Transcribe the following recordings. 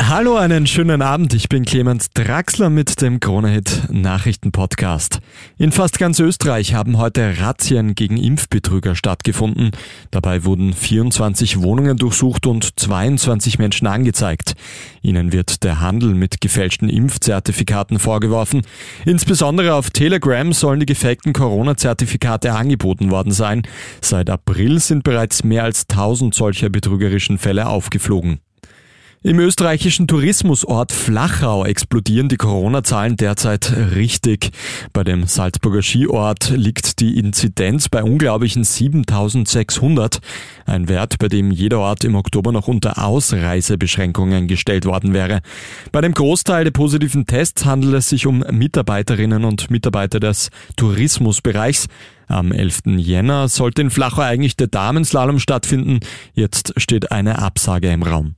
Hallo, einen schönen Abend. Ich bin Clemens Draxler mit dem Kronehit Nachrichten Podcast. In fast ganz Österreich haben heute Razzien gegen Impfbetrüger stattgefunden. Dabei wurden 24 Wohnungen durchsucht und 22 Menschen angezeigt. Ihnen wird der Handel mit gefälschten Impfzertifikaten vorgeworfen. Insbesondere auf Telegram sollen die gefakten Corona-Zertifikate angeboten worden sein. Seit April sind bereits mehr als 1000 solcher betrügerischen Fälle aufgeflogen. Im österreichischen Tourismusort Flachau explodieren die Corona-Zahlen derzeit richtig. Bei dem Salzburger Skiort liegt die Inzidenz bei unglaublichen 7600. Ein Wert, bei dem jeder Ort im Oktober noch unter Ausreisebeschränkungen gestellt worden wäre. Bei dem Großteil der positiven Tests handelt es sich um Mitarbeiterinnen und Mitarbeiter des Tourismusbereichs. Am 11. Jänner sollte in Flachau eigentlich der Damenslalom stattfinden. Jetzt steht eine Absage im Raum.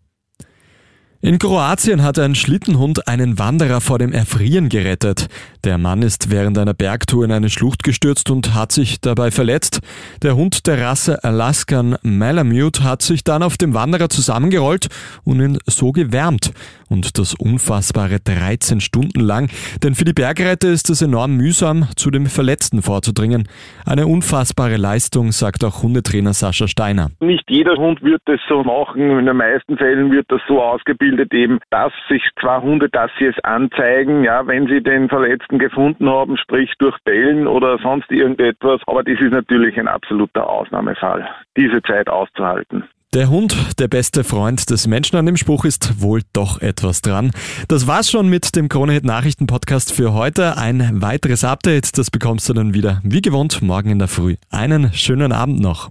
In Kroatien hat ein Schlittenhund einen Wanderer vor dem Erfrieren gerettet. Der Mann ist während einer Bergtour in eine Schlucht gestürzt und hat sich dabei verletzt. Der Hund der Rasse Alaskan Malamute hat sich dann auf dem Wanderer zusammengerollt und ihn so gewärmt. Und das unfassbare 13 Stunden lang. Denn für die Bergretter ist es enorm mühsam, zu dem Verletzten vorzudringen. Eine unfassbare Leistung, sagt auch Hundetrainer Sascha Steiner. Nicht jeder Hund wird das so machen. In den meisten Fällen wird das so ausgebildet eben, dass sich zwei Hunde, dass sie es anzeigen, ja, wenn sie den Verletzten gefunden haben, sprich durch Bellen oder sonst irgendetwas. Aber das ist natürlich ein absoluter Ausnahmefall, diese Zeit auszuhalten. Der Hund, der beste Freund des Menschen an dem Spruch ist wohl doch etwas dran. Das war's schon mit dem Kronehit Nachrichten Podcast für heute. Ein weiteres Update, das bekommst du dann wieder wie gewohnt morgen in der Früh. Einen schönen Abend noch.